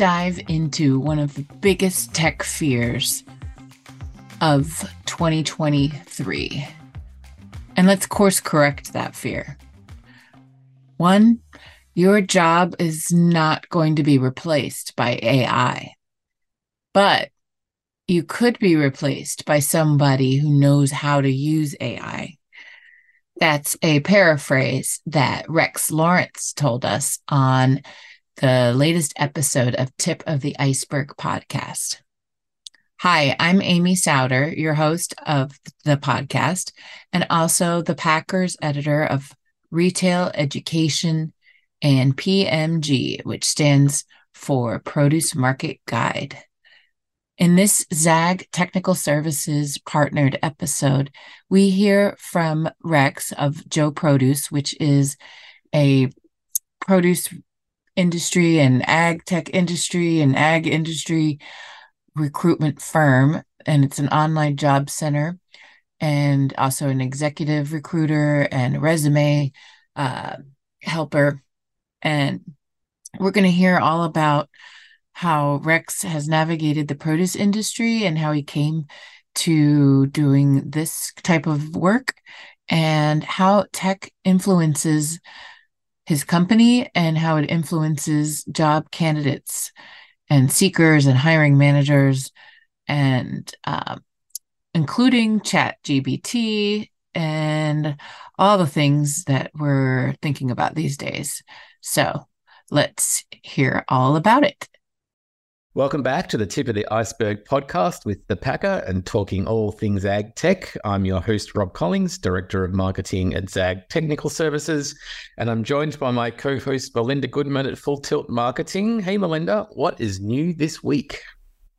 dive into one of the biggest tech fears of 2023. And let's course correct that fear. One, your job is not going to be replaced by AI, but you could be replaced by somebody who knows how to use AI. That's a paraphrase that Rex Lawrence told us on the latest episode of Tip of the Iceberg podcast. Hi, I'm Amy Sowder, your host of the podcast, and also the Packers editor of Retail Education and PMG, which stands for Produce Market Guide. In this ZAG Technical Services partnered episode, we hear from Rex of Joe Produce, which is a produce industry and ag tech industry and ag industry recruitment firm. And it's an online job center and also an executive recruiter and resume uh, helper. And we're going to hear all about how Rex has navigated the produce industry and how he came to doing this type of work and how tech influences his company and how it influences job candidates and seekers and hiring managers and uh, including ChatGPT and all the things that we're thinking about these days. So let's hear all about it Welcome back to the Tip of the Iceberg podcast with the Packer and talking all things ag tech. I'm your host, Rob Collings, Director of Marketing at ZAG Technical Services, and I'm joined by my co host, Melinda Goodman at Full Tilt Marketing. Hey, Melinda, what is new this week?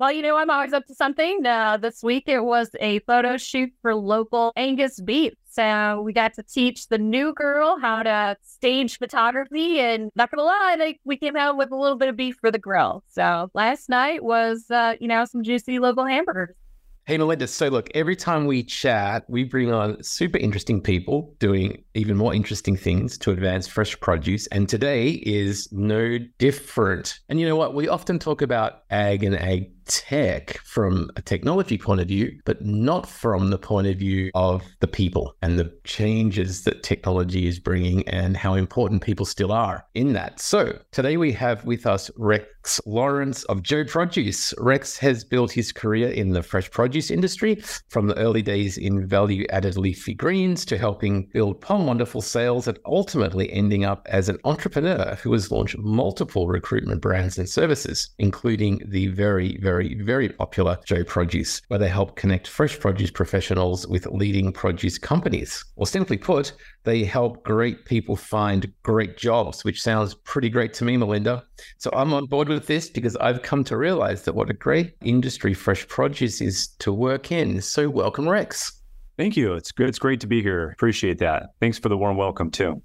Well, you know, I'm always up to something. Uh, this week it was a photo shoot for local Angus beef. So we got to teach the new girl how to stage photography, and not gonna lie, like we came out with a little bit of beef for the grill. So last night was, uh, you know, some juicy local hamburgers. Hey, Melinda. So, look, every time we chat, we bring on super interesting people doing even more interesting things to advance fresh produce. And today is no different. And you know what? We often talk about ag and ag tech from a technology point of view, but not from the point of view of the people and the changes that technology is bringing and how important people still are in that. So today we have with us Rex Lawrence of Joe Produce. Rex has built his career in the fresh produce industry from the early days in value added leafy greens to helping build POM Wonderful sales and ultimately ending up as an entrepreneur who has launched multiple recruitment brands and services, including the very, very very, very popular Joe Produce, where they help connect fresh produce professionals with leading produce companies. Or simply put, they help great people find great jobs, which sounds pretty great to me, Melinda. So I'm on board with this because I've come to realize that what a great industry fresh produce is to work in. So welcome, Rex. Thank you. It's good. It's great to be here. Appreciate that. Thanks for the warm welcome too.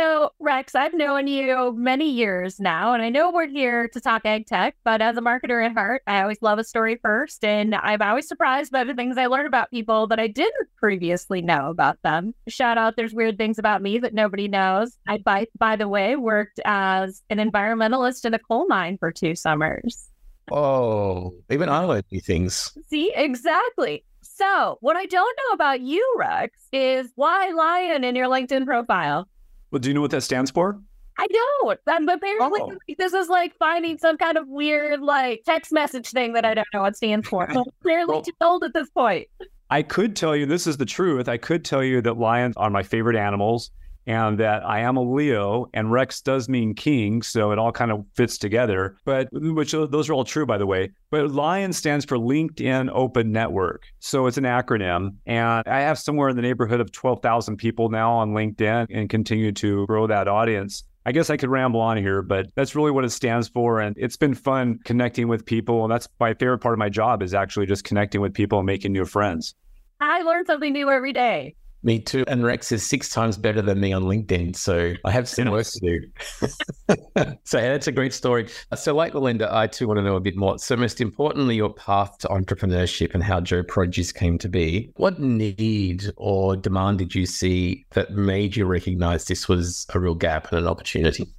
So, Rex, I've known you many years now, and I know we're here to talk ag tech, but as a marketer at heart, I always love a story first. And I'm always surprised by the things I learn about people that I didn't previously know about them. Shout out, there's weird things about me that nobody knows. I, by, by the way, worked as an environmentalist in a coal mine for two summers. Oh, even I learned new things. See, exactly. So, what I don't know about you, Rex, is why lion in your LinkedIn profile? Well, do you know what that stands for? I don't. Um, apparently, oh. this is like finding some kind of weird, like text message thing that I don't know what stands for. So clearly well, too old at this point. I could tell you this is the truth. I could tell you that lions are my favorite animals and that I am a Leo, and Rex does mean king, so it all kind of fits together. But which those are all true, by the way. But Lion stands for LinkedIn Open Network, so it's an acronym, and I have somewhere in the neighborhood of twelve thousand people now on LinkedIn, and continue to grow that audience. I guess I could ramble on here, but that's really what it stands for. And it's been fun connecting with people. And that's my favorite part of my job is actually just connecting with people and making new friends. I learn something new every day. Me too. And Rex is six times better than me on LinkedIn. So I have some work to do. so yeah, that's a great story. So, like Melinda, I too want to know a bit more. So, most importantly, your path to entrepreneurship and how Joe Produce came to be. What need or demand did you see that made you recognize this was a real gap and an opportunity?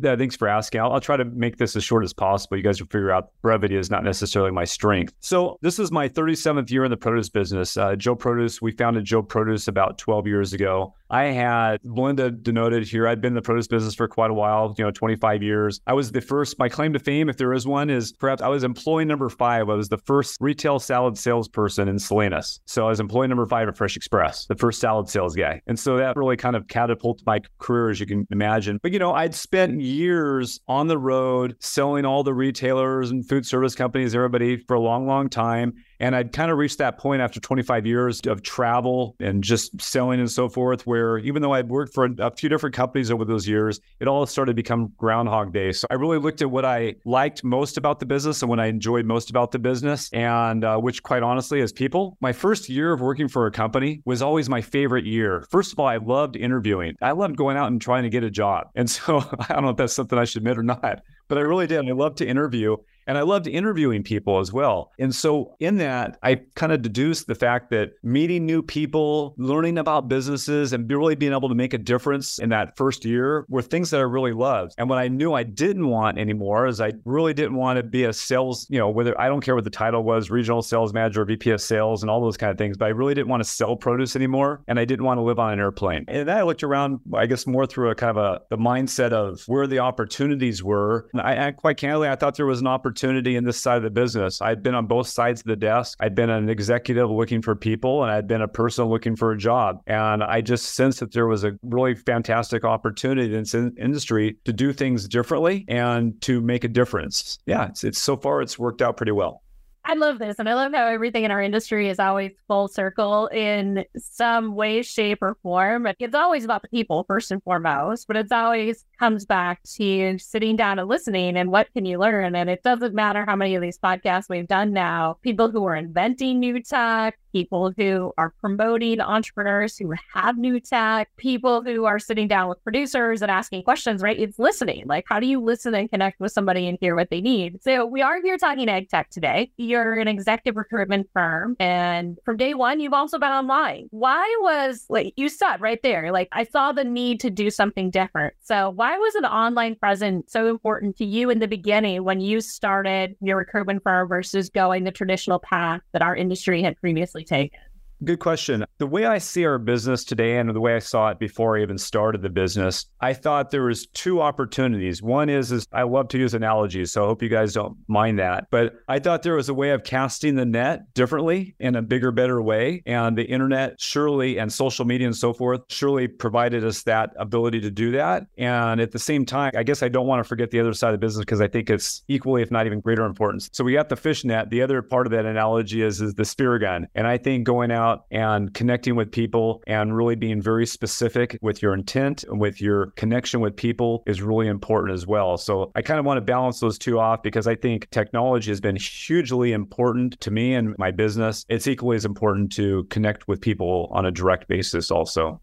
Yeah, thanks for asking. I'll, I'll, try to make this as short as possible. You guys will figure out brevity is not necessarily my strength. So this is my 37th year in the produce business. Uh, Joe Produce, we founded Joe Produce about 12 years ago. I had Belinda denoted here. I'd been in the produce business for quite a while, you know, 25 years. I was the first, my claim to fame, if there is one, is perhaps I was employee number five. I was the first retail salad salesperson in Salinas. So I was employee number five at Fresh Express, the first salad sales guy. And so that really kind of catapulted my career, as you can imagine. But, you know, I'd spent years on the road selling all the retailers and food service companies, everybody for a long, long time. And I'd kind of reached that point after 25 years of travel and just selling and so forth, where even though I'd worked for a, few different companies over those years, it all started to become Groundhog Day. So I really looked at what I liked most about the business and what I enjoyed most about the business, and uh, which, quite honestly, as people, my first year of working for a company was always my favorite year. First of all, I loved interviewing. I loved going out and trying to get a job. And so I don't know if that's something I should admit or not, but I really did. I loved to interview. And I loved interviewing people as well. And so, in that, I kind of deduced the fact that meeting new people, learning about businesses, and really being able to make a difference in that first year were things that I really loved. And what I knew I didn't want anymore is I really didn't want to be a sales, you know, whether I don't care what the title was, regional sales manager, VP of sales, and all those kind of things, but I really didn't want to sell produce anymore. And I didn't want to live on an airplane. And then I looked around, I guess, more through a kind of a the mindset of where the opportunities were. And I, I quite candidly, I thought there was an opportunity opportunity in this side of the business. I'd been on both sides of the desk. I'd been an executive looking for people, and I'd been a person looking for a job. And I just sensed that there was a really fantastic opportunity in this industry to do things differently and to make a difference. Yeah, it's, it's so far it's worked out pretty well. I love this. And I love how everything in our industry is always full circle in some way, shape, or form. It's always about the people, first and foremost, but it's always comes back to sitting down and listening and what can you learn. And it doesn't matter how many of these podcasts we've done now, people who are inventing new tech, people who are promoting entrepreneurs who have new tech, people who are sitting down with producers and asking questions, right? It's listening. Like, how do you listen and connect with somebody and hear what they need? So, we are here talking ag tech today. You're an executive recruitment firm, and from day one, you've also been online. Why was, like, you said right there, like, I saw the need to do something different. So, why was an online presence so important to you in the beginning when you started your recruitment firm versus going the traditional path that our industry had previously taken? Good question. The way I see our business today and the way I saw it before I even started the business, I thought there was two opportunities. One is, is I love to use analogies, so I hope you guys don't mind that. But I thought there was a way of casting the net differently in a bigger, better way. And the internet surely and social media and so forth surely provided us that ability to do that. And at the same time, I guess I don't want to forget the other side of the business because I think it's equally, if not even greater importance. So we got the fish net. The other part of that analogy is, is the spear gun. And I think going out and connecting with people and really being very specific with your intent and with your connection with people is really important as well. So I kind of want to balance those two off because I think technology has been hugely important to me and my business. It's equally as important to connect with people on a direct basis also.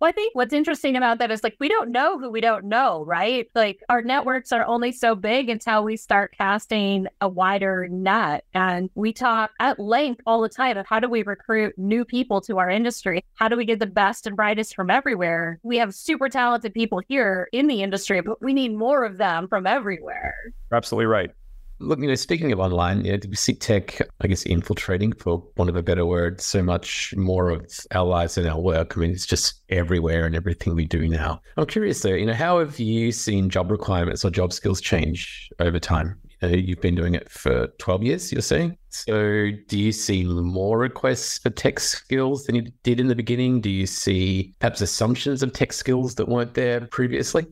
Well, I think what's interesting about that is like we don't know who we don't know, right? Like our networks are only so big until we start casting a wider net. And we talk at length all the time of how do we recruit new people to our industry? How do we get the best and brightest from everywhere? We have super talented people here in the industry, but we need more of them from everywhere. absolutely right. Look, you know, speaking of online, you know, we see tech, I guess, infiltrating, for want of a better word, so much more of our lives and our work. I mean, it's just everywhere and everything we do now. I'm curious though, you know, how have you seen job requirements or job skills change over time? You know, you've been doing it for 12 years, you're saying. So, do you see more requests for tech skills than you did in the beginning? Do you see perhaps assumptions of tech skills that weren't there previously?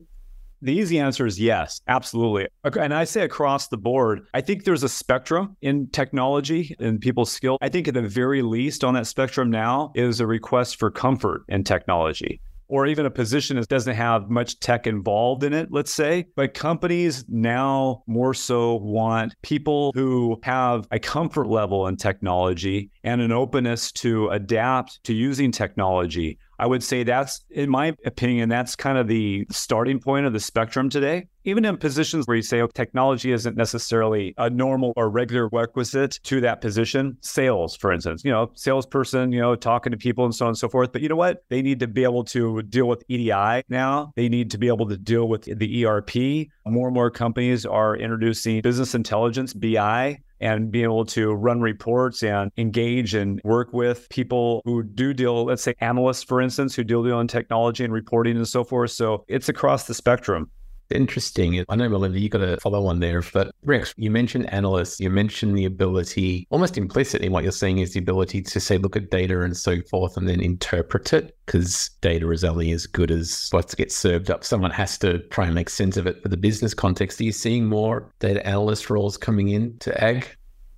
The easy answer is yes, absolutely. And I say across the board, I think there's a spectrum in technology and people's skill. I think at the very least on that spectrum now is a request for comfort in technology or even a position that doesn't have much tech involved in it, let's say. But companies now more so want people who have a comfort level in technology and an openness to adapt to using technology. I would say that's, in my opinion, that's kind of the starting point of the spectrum today. Even in positions where you say oh, technology isn't necessarily a normal or regular requisite to that position, sales, for instance, you know, salesperson, you know, talking to people and so on and so forth. But you know what? They need to be able to deal with EDI now. They need to be able to deal with the ERP. More and more companies are introducing business intelligence, BI, and being able to run reports and engage and work with people who do deal, let's say analysts, for instance, who deal in technology and reporting and so forth. So it's across the spectrum. Interesting. I know, Melinda, you got to follow on there. But Rex, you mentioned analysts, you mentioned the ability, almost implicitly, what you're saying is the ability to say, look at data and so forth, and then interpret it because data is only as good as what gets served up. Someone has to try and make sense of it for the business context. Are you seeing more data analyst roles coming in to ag?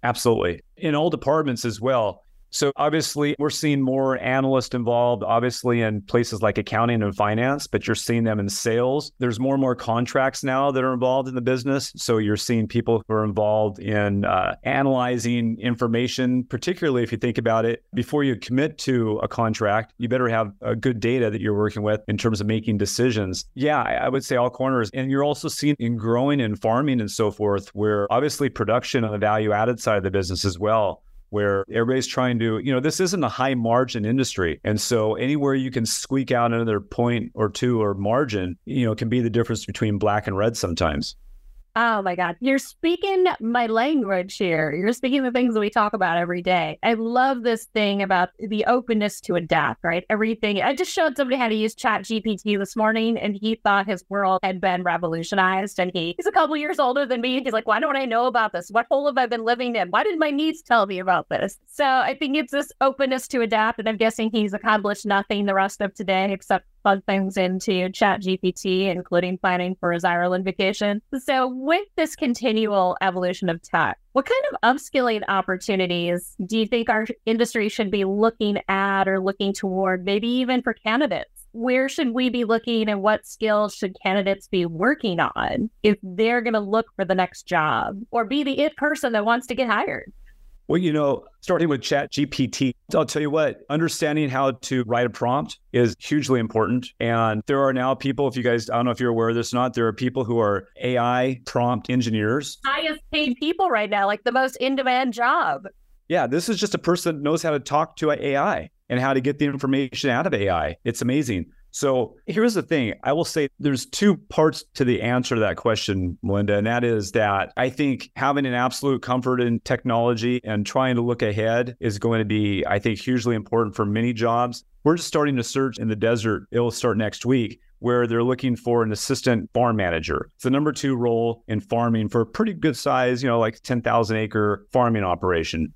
Absolutely. In all departments as well. So obviously, we're seeing more analysts involved, obviously, in places like accounting and finance, but you're seeing them in sales. There's more and more contracts now that are involved in the business. So you're seeing people who are involved in uh, analyzing information, particularly if you think about it, before you commit to a contract, you better have a good data that you're working with in terms of making decisions. Yeah, I would say all corners. And you're also seeing in growing and farming and so forth, where obviously production on the value added side of the business as well where everybody's trying to, you know, this isn't a high margin industry. And so anywhere you can squeak out another point or two or margin, you know, can be the difference between black and red sometimes. Oh my God. You're speaking my language here. You're speaking the things that we talk about every day. I love this thing about the openness to adapt, right? Everything. I just showed somebody how to use Chat GPT this morning and he thought his world had been revolutionized. And he, he's a couple years older than me. He's like, why don't I know about this? What hole have I been living in? Why did my niece tell me about this? So I think it's this openness to adapt. And I'm guessing he's accomplished nothing the rest of today except plug things into Chat GPT, including planning for his Ireland vacation. So, with this continual evolution of tech, what kind of upskilling opportunities do you think our industry should be looking at or looking toward, maybe even for candidates? Where should we be looking and what skills should candidates be working on if they're going to look for the next job or be the it person that wants to get hired? Well, you know, starting with Chat GPT, I'll tell you what, understanding how to write a prompt is hugely important. And there are now people, if you guys, I don't know if you're aware of this or not, there are people who are AI prompt engineers. Highest paid people right now, like the most in demand job. Yeah, this is just a person that knows how to talk to AI and how to get the information out of AI. It's amazing. So here's the thing I will say there's two parts to the answer to that question, Melinda. And that is that I think having an absolute comfort in technology and trying to look ahead is going to be, I think, hugely important for many jobs. We're just starting to search in the desert. It'll start next week where they're looking for an assistant farm manager. It's the number two role in farming for a pretty good size, you know, like 10,000 acre farming operation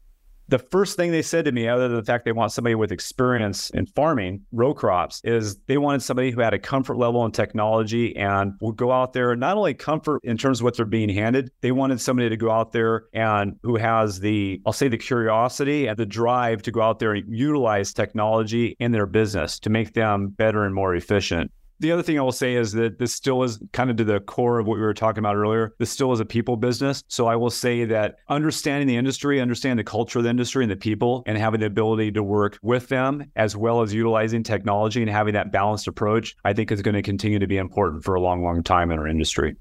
the first thing they said to me, other than the fact they want somebody with experience in farming row crops, is they wanted somebody who had a comfort level in technology and would go out there, not only comfort in terms of what they're being handed, they wanted somebody to go out there and who has the, I'll say, the curiosity and the drive to go out there and utilize technology in their business to make them better and more efficient the other thing I will say is that this still is kind of to the core of what we were talking about earlier. This still is a people business. So I will say that understanding the industry, understanding the culture of the industry and the people, and having the ability to work with them, as well as utilizing technology and having that balanced approach, I think is going to continue to be important for a long, long time in our industry.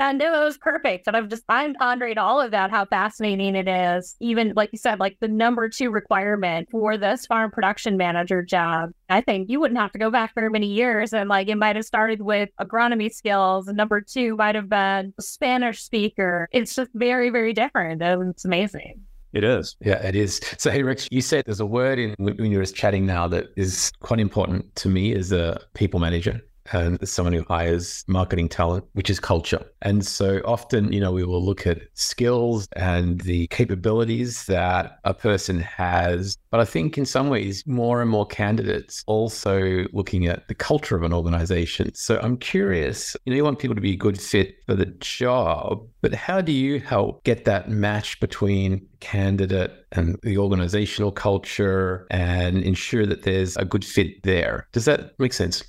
And it was perfect. And I'm just, I'm pondering all of that, how fascinating it is. Even like you said, like the number two requirement for this farm production manager job. I think you wouldn't have to go back very many years. And like it might have started with agronomy skills. And number two might have been Spanish speaker. It's just very, very different. And it's amazing. It is. Yeah, it is. So, hey, Rex, you said there's a word in when you were chatting now that is quite important to me as a people manager and someone who hires marketing talent, which is culture. And so often, you know, we will look at skills and the capabilities that a person has. But I think in some ways, more and more candidates also looking at the culture of an organization. So I'm curious, you know, you want people to be a good fit for the job, but how do you help get that match between candidate and the organizational culture and ensure that there's a good fit there? Does that make sense?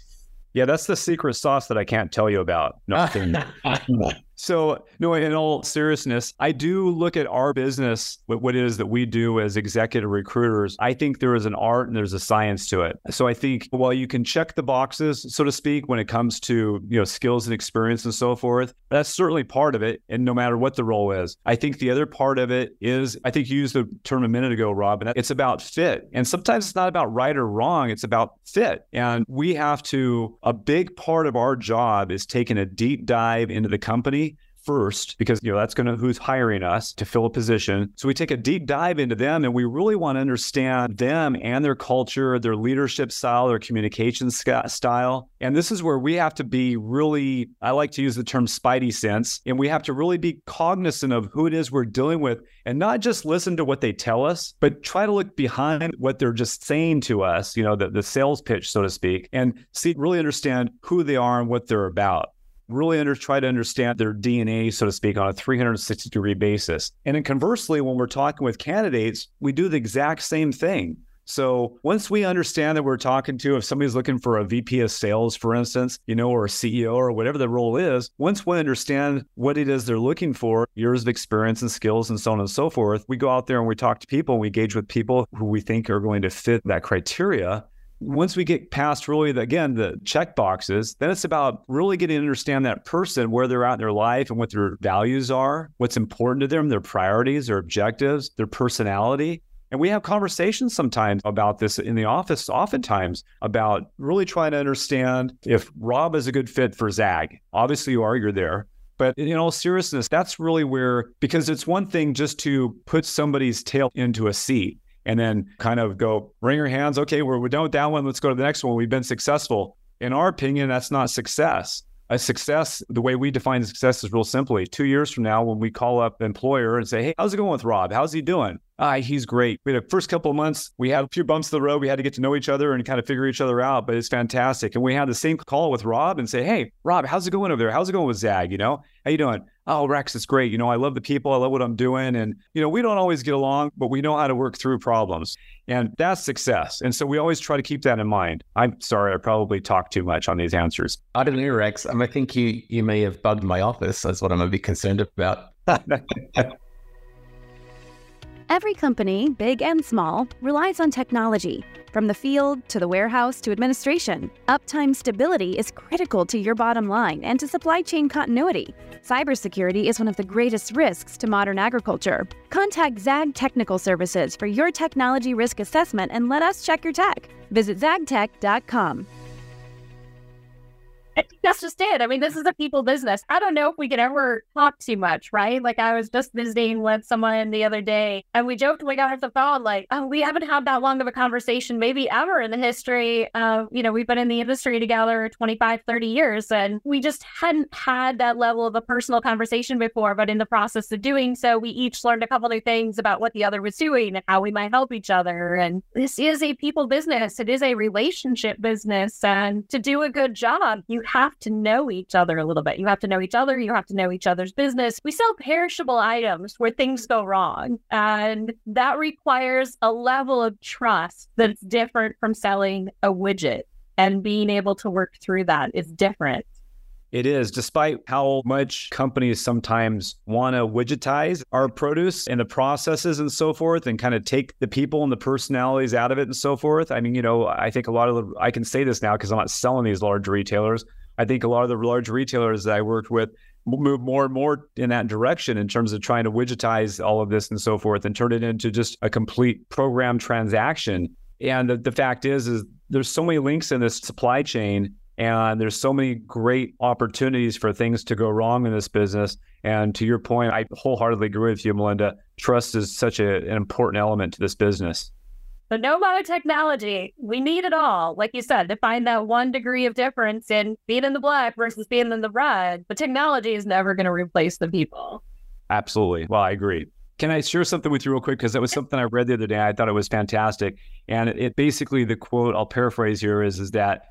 Yeah, that's the secret sauce that I can't tell you about. No, So, no, in all seriousness, I do look at our business, what it is that we do as executive recruiters. I think there is an art and there's a science to it. So I think while you can check the boxes, so to speak, when it comes to, you know, skills and experience and so forth, that's certainly part of it. And no matter what the role is, I think the other part of it is, I think you used the term a minute ago, Rob, and it's about fit. And sometimes it's not about right or wrong, it's about fit. And we have to, a big part of our job is taking a deep dive into the company first because you know that's going to who's hiring us to fill a position. So we take a deep dive into them and we really want to understand them and their culture their leadership style their communication style. And this is where we have to be really i like to use the term spidey sense and we have to really be cognizant of who it is we're dealing with and not just listen to what they tell us but try to look behind what they're just saying to us you know the, the sales pitch so to speak and see really understand who they are and what they're about really under, try to understand their DNA, so to speak, on a 360 degree basis. And then conversely, when we're talking with candidates, we do the exact same thing. So once we understand that we're talking to, if somebody's looking for a VP of sales, for instance, you know, or a CEO or whatever the role is, once we understand what it is they're looking for, years of experience and skills and so on and so forth, we go out there and we talk to people and we engage with people who we think are going to fit that criteria once we get past really the, again the check boxes then it's about really getting to understand that person where they're at in their life and what their values are what's important to them their priorities their objectives their personality. And we have conversations sometimes about this in the office oftentimes about really trying to understand if rob is a good fit for zag. Obviously you are you're there. But in all seriousness, that's really where, because it's one thing just to put somebody's tail into a seat and then kind of go wring your hands. Okay, we're, we're done with that one. Let's go to the next one. We've been successful. In our opinion, that's not success. A success, the way we define success is real simply. Two years from now, when we call up employer and say, Hey, how's it going with Rob? How's he doing? Ah, he's great. We had a first couple of months, we had a few bumps in the road. We had to get to know each other and kind of figure each other out, but it's fantastic. And we had the same call with Rob and say, Hey, Rob, how's it going over there? How's it going with Zag? You know, how you doing? oh, Rex, it's great. You know, I love the people. I love what I'm doing. And, you know, we don't always get along, but we know how to work through problems. And that's success. And so we always try to keep that in mind. I'm sorry, I probably talked too much on these answers. I don't know, Rex. I think you you may have bugged my office. That's what I'm a bit concerned about. Every company, big and small, relies on technology. From the field to the warehouse to administration, uptime stability is critical to your bottom line and to supply chain continuity. Cybersecurity is one of the greatest risks to modern agriculture. Contact ZAG Technical Services for your technology risk assessment and let us check your tech. Visit zagtech.com that's just it. I mean, this is a people business. I don't know if we could ever talk too much, right? Like I was just visiting with someone the other day and we joked we got off the phone like, oh, we haven't had that long of a conversation maybe ever in the history of, you know, we've been in the industry together 25, 30 years and we just hadn't had that level of a personal conversation before. But in the process of doing so, we each learned a couple new things about what the other was doing and how we might help each other. And this is a people business. It is a relationship business. And to do a good job, you have to know each other a little bit. You have to know each other. You have to know each other's business. We sell perishable items where things go wrong. And that requires a level of trust that's different from selling a widget. And being able to work through that is different. It is, despite how much companies sometimes want to widgetize our produce and the processes and so forth and kind of take the people and the personalities out of it and so forth. I mean, you know, I think a lot of the, I can say this now because I'm not selling these large retailers. I think a lot of the large retailers that I worked with move more and more in that direction in terms of trying to widgetize all of this and so forth and turn it into just a complete program transaction. And the, the fact is, is there's so many links in this supply chain and there's so many great opportunities for things to go wrong in this business. And to your point, I wholeheartedly agree with you, Melinda. Trust is such a, an important element to this business. But no biotechnology, we need it all. Like you said, to find that one degree of difference in being in the black versus being in the red. But technology is never going to replace the people. Absolutely. Well, I agree. Can I share something with you real quick? Because that was something I read the other day. I thought it was fantastic. And it, it basically, the quote I'll paraphrase here is, is that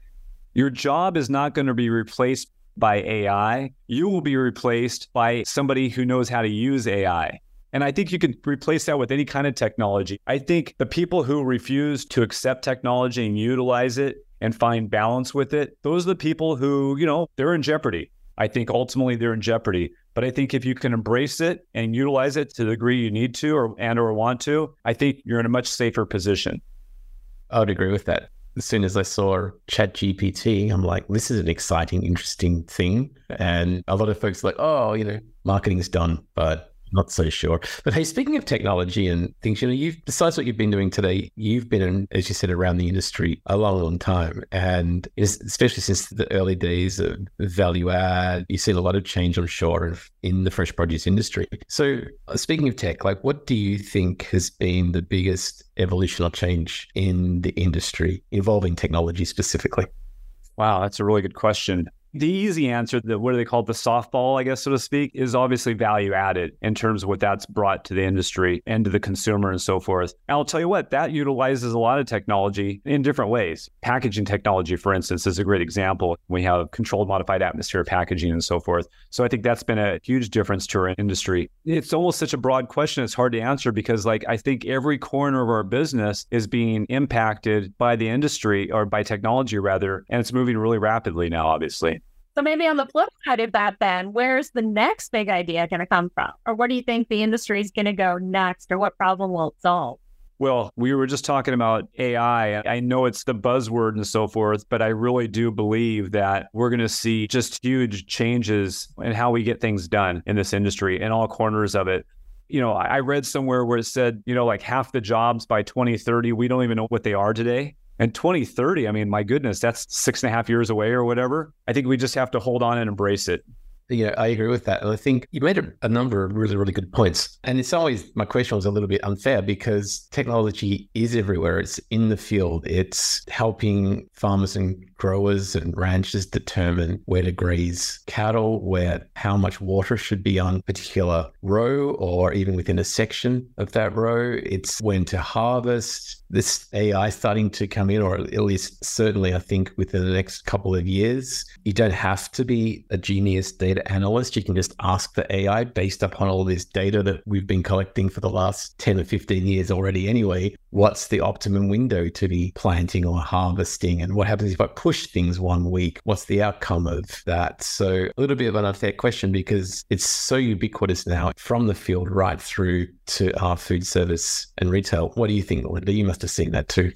your job is not going to be replaced by AI. You will be replaced by somebody who knows how to use AI. And I think you can replace that with any kind of technology. I think the people who refuse to accept technology and utilize it and find balance with it, those are the people who, you know, they're in jeopardy. I think ultimately they're in jeopardy. But I think if you can embrace it and utilize it to the degree you need to or and or want to, I think you're in a much safer position. I would agree with that. As soon as I saw ChatGPT, I'm like, this is an exciting, interesting thing. And a lot of folks are like, oh, you know, marketing's done, but not so sure. But hey, speaking of technology and things, you know, you've besides what you've been doing today, you've been, in, as you said, around the industry a long, long time, and especially since the early days of value add, you've seen a lot of change, I'm sure, in the fresh produce industry. So, uh, speaking of tech, like, what do you think has been the biggest evolution or change in the industry involving technology specifically? Wow, that's a really good question. The easy answer, the what do they call the softball, I guess, so to speak, is obviously value added in terms of what that's brought to the industry and to the consumer and so forth. And I'll tell you what, that utilizes a lot of technology in different ways. Packaging technology, for instance, is a great example. We have controlled modified atmosphere packaging and so forth. So I think that's been a huge difference to our industry. It's almost such a broad question, it's hard to answer because, like, I think every corner of our business is being impacted by the industry or by technology, rather, and it's moving really rapidly now, obviously. So maybe on the flip side of that, then where's the next big idea going to come from? Or what do you think the industry is going to go next? Or what problem will it solve? Well, we were just talking about AI. I know it's the buzzword and so forth, but I really do believe that we're going to see just huge changes in how we get things done in this industry in all corners of it. You know, I read somewhere where it said, you know, like half the jobs by 2030, we don't even know what they are today. And 2030, I mean, my goodness, that's six and a half years away or whatever. I think we just have to hold on and embrace it. Yeah, I agree with that. And I think you made a, number of really, really good points. And it's always, my question was a little bit unfair because technology is everywhere. It's in the field. It's helping farmers and growers and ranchers determine where to graze cattle, where how much water should be on a particular row or even within a section of that row. It's when to harvest. This AI starting to come in, or at least certainly I think within the next couple of years. You don't have to be a genius data analyst. You can just ask the AI based upon all this data that we've been collecting for the last 10 or 15 years already anyway. What's the optimum window to be planting or harvesting? And what happens if I put push things one week? What's the outcome of that? So, a little bit of an unfair question because it's so ubiquitous now from the field right through to our food service and retail. What do you think, Linda? You must have seen that too.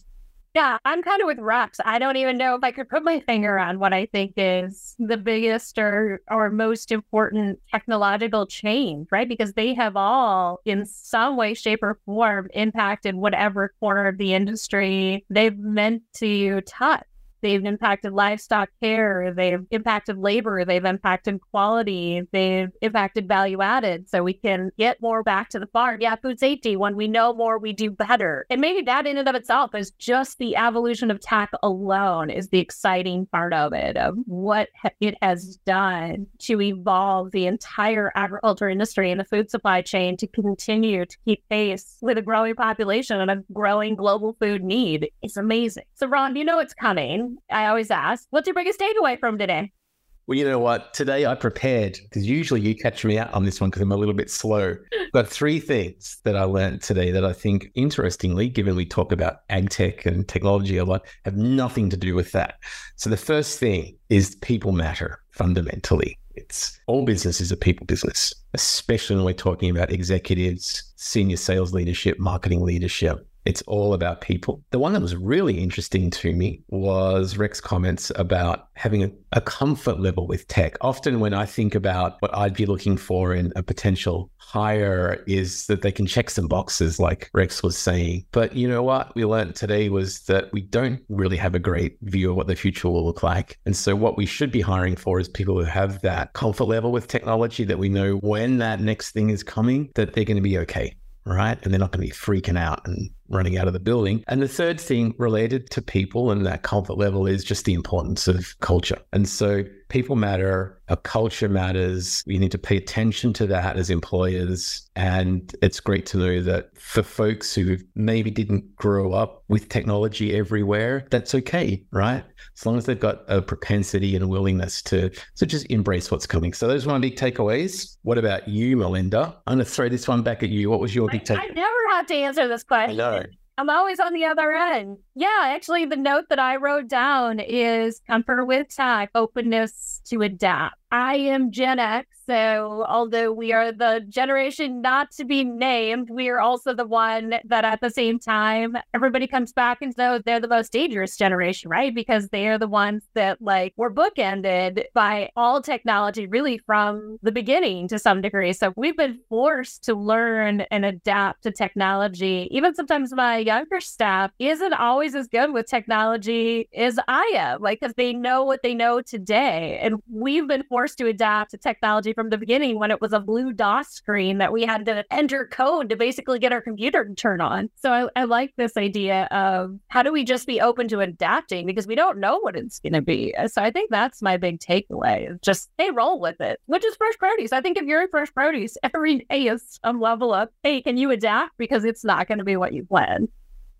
Yeah, I'm kind of with Rex. I don't even know if I could put my finger on what I think is the biggest or or most important technological change, right? Because they have all, in some way, shape, or form, impacted whatever corner of the industry they've meant to touch. They've impacted livestock care. They've impacted labor. They've impacted quality. They've impacted value added. So we can get more back to the farm. Yeah, food safety. When we know more, we do better. And maybe that in and of itself is just the evolution of tech alone is the exciting part of it, of what it has done to evolve the entire agriculture industry and the food supply chain to continue to keep pace with a growing population and a growing global food need. It's amazing. So, Ron, you know it's coming. I always ask, what's your biggest takeaway from today? Well, you know what? Today I prepared because usually you catch me out on this one because I'm a little bit slow. Got three things that I learned today that I think, interestingly, given we talk about ag tech and technology a lot, have nothing to do with that. So the first thing is people matter fundamentally. It's all business is a people business, especially when we're talking about executives, senior sales leadership, marketing leadership, it's all about people. The one that was really interesting to me was Rex's comments about having a, a, comfort level with tech. Often, when I think about what I'd be looking for in a potential hire, is that they can check some boxes, like Rex was saying. But you know what we learned today was that we don't really have a great view of what the future will look like. And so, what we should be hiring for is people who have that comfort level with technology that we know when that next thing is coming, that they're going to be okay right? And they're not going to be freaking out and running out of the building. And the third thing related to people and that comfort level is just the importance of culture. And so people matter, our culture matters. We need to pay attention to that as employers. And it's great to know that for folks who maybe didn't grow up with technology everywhere, that's okay, right? As long as they've got a propensity and a willingness to, to just embrace what's coming. So those are my big takeaways. What about you, Melinda? I'm going to throw this one back at you. What was your big takeaway? I never have to answer this question. I know. I'm always on the other end. Yeah, actually, the note that I wrote down is comfort with tech, openness to adapt. I am Gen X. So, although we are the generation not to be named, we are also the one that at the same time, everybody comes back and says they're the most dangerous generation, right? Because they are the ones that like were bookended by all technology really from the beginning to some degree. So, we've been forced to learn and adapt to technology. Even sometimes my younger staff isn't always as good with technology as I am, like, because they know what they know today. And we've been forced to adapt to technology from the beginning when it was a blue DOS screen that we had to enter code to basically get our computer to turn on. So I, I like this idea of how do we just be open to adapting because we don't know what it's going to be. So I think that's my big takeaway just hey, roll with it, which is fresh produce. I think if you're in fresh produce, every day is a level up. Hey, can you adapt? Because it's not going to be what you planned.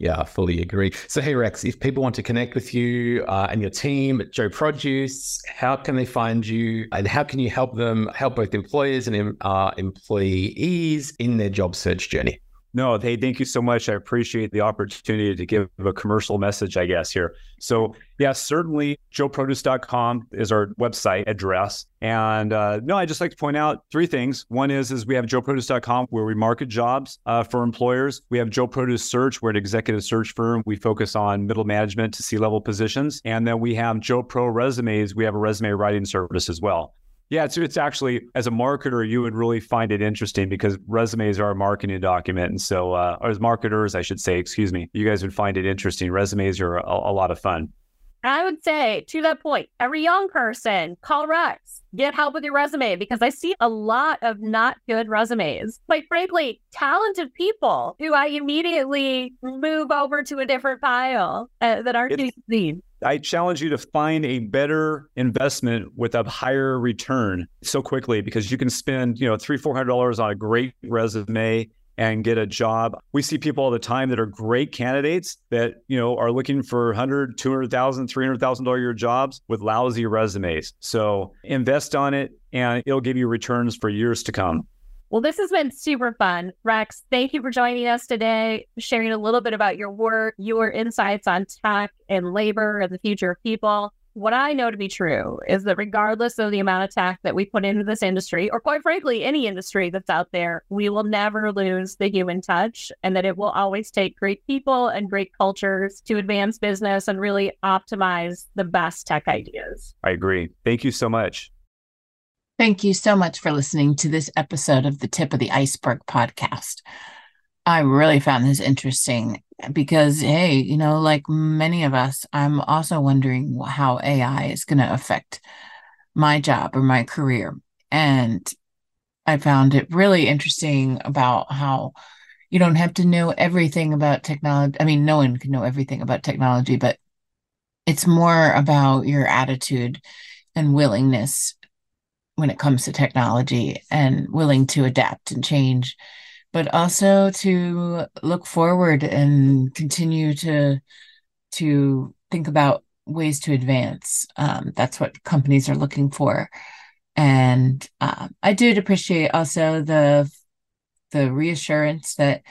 Yeah, I fully agree. So, hey, Rex, if people want to connect with you uh, and your team at Joe Produce, how can they find you and how can you help them help both employers and uh, employees in their job search journey? No, hey, thank you so much. I appreciate the opportunity to give a commercial message, I guess, here. So, yeah, certainly joeproduce.com is our website address. And uh, no, I just like to point out three things. One is is we have joeproduce.com where we market jobs uh, for employers. We have Joe Produce Search, we're an executive search firm. We focus on middle management to C-level positions. And then we have Joe Pro Resumes. We have a resume writing service as well. Yeah, it's it's actually as a marketer, you would really find it interesting because resumes are a marketing document, and so uh, as marketers, I should say, excuse me, you guys would find it interesting. Resumes are a, a lot of fun. I would say to that point, every young person, call Rex, get help with your resume because I see a lot of not good resumes. Quite frankly, talented people who I immediately move over to a different pile uh, that aren't getting seen. I challenge you to find a better investment with a higher return so quickly because you can spend, you know, three, four hundred dollars on a great resume and get a job. We see people all the time that are great candidates that, you know, are looking for 100, 200,000, 300,000 dollar year jobs with lousy resumes. So invest on it and it'll give you returns for years to come. Well, this has been super fun. Rex, thank you for joining us today, sharing a little bit about your work, your insights on tech and labor and the future of people. What I know to be true is that regardless of the amount of tech that we put into this industry, or quite frankly, any industry that's out there, we will never lose the human touch and that it will always take great people and great cultures to advance business and really optimize the best tech ideas. I agree. Thank you so much. Thank you so much for listening to this episode of the Tip of the Iceberg podcast. I really found this interesting because, hey, you know, like many of us, I'm also wondering how AI is going to affect my job or my career. And I found it really interesting about how you don't have to know everything about technology. I mean, no one can know everything about technology, but it's more about your attitude and willingness when it comes to technology and willing to adapt and change, but also to look forward and continue to to think about ways to advance. Um, that's what companies are looking for, and uh, I did appreciate also the the reassurance that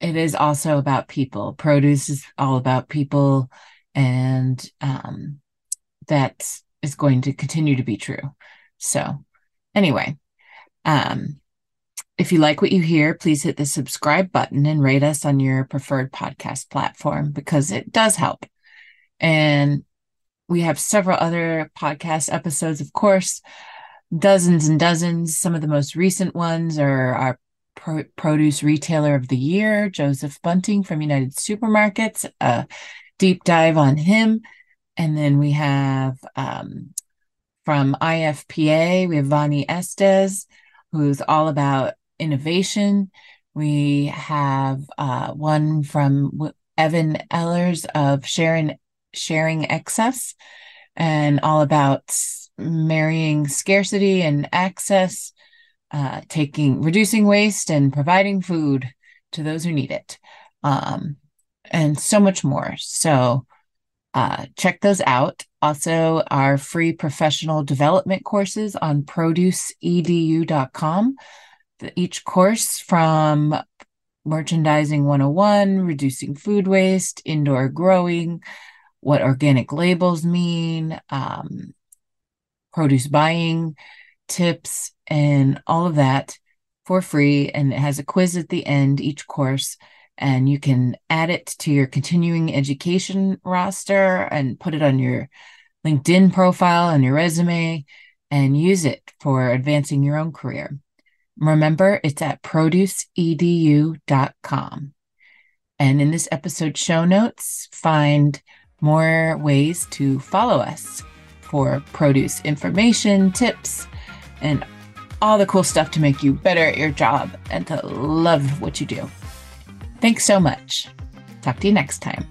it is also about people. Produce is all about people, and um, that is going to continue to be true. So, anyway, um, if you like what you hear, please hit the subscribe button and rate us on your preferred podcast platform because it does help. And we have several other podcast episodes, of course, dozens and dozens. Some of the most recent ones are our pro- produce retailer of the year, Joseph Bunting from United Supermarkets, a deep dive on him. And then we have um, from IFPA, we have Vonnie Estes, who's all about innovation. We have uh, one from Evan Ehlers of Sharing Sharing Excess, and all about marrying scarcity and access, uh, taking reducing waste and providing food to those who need it, um, and so much more. So uh, check those out. Also, our free professional development courses on produceedu.com. Each course from merchandising 101, reducing food waste, indoor growing, what organic labels mean, um, produce buying tips and all of that for free. And it has a quiz at the end, each course. And you can add it to your continuing education roster and put it on your LinkedIn profile and your resume and use it for advancing your own career. Remember, it's at produceedu.com. And in this episode show notes, find more ways to follow us for produce information, tips, and all the cool stuff to make you better at your job and to love what you do. Thanks so much. Talk to you next time.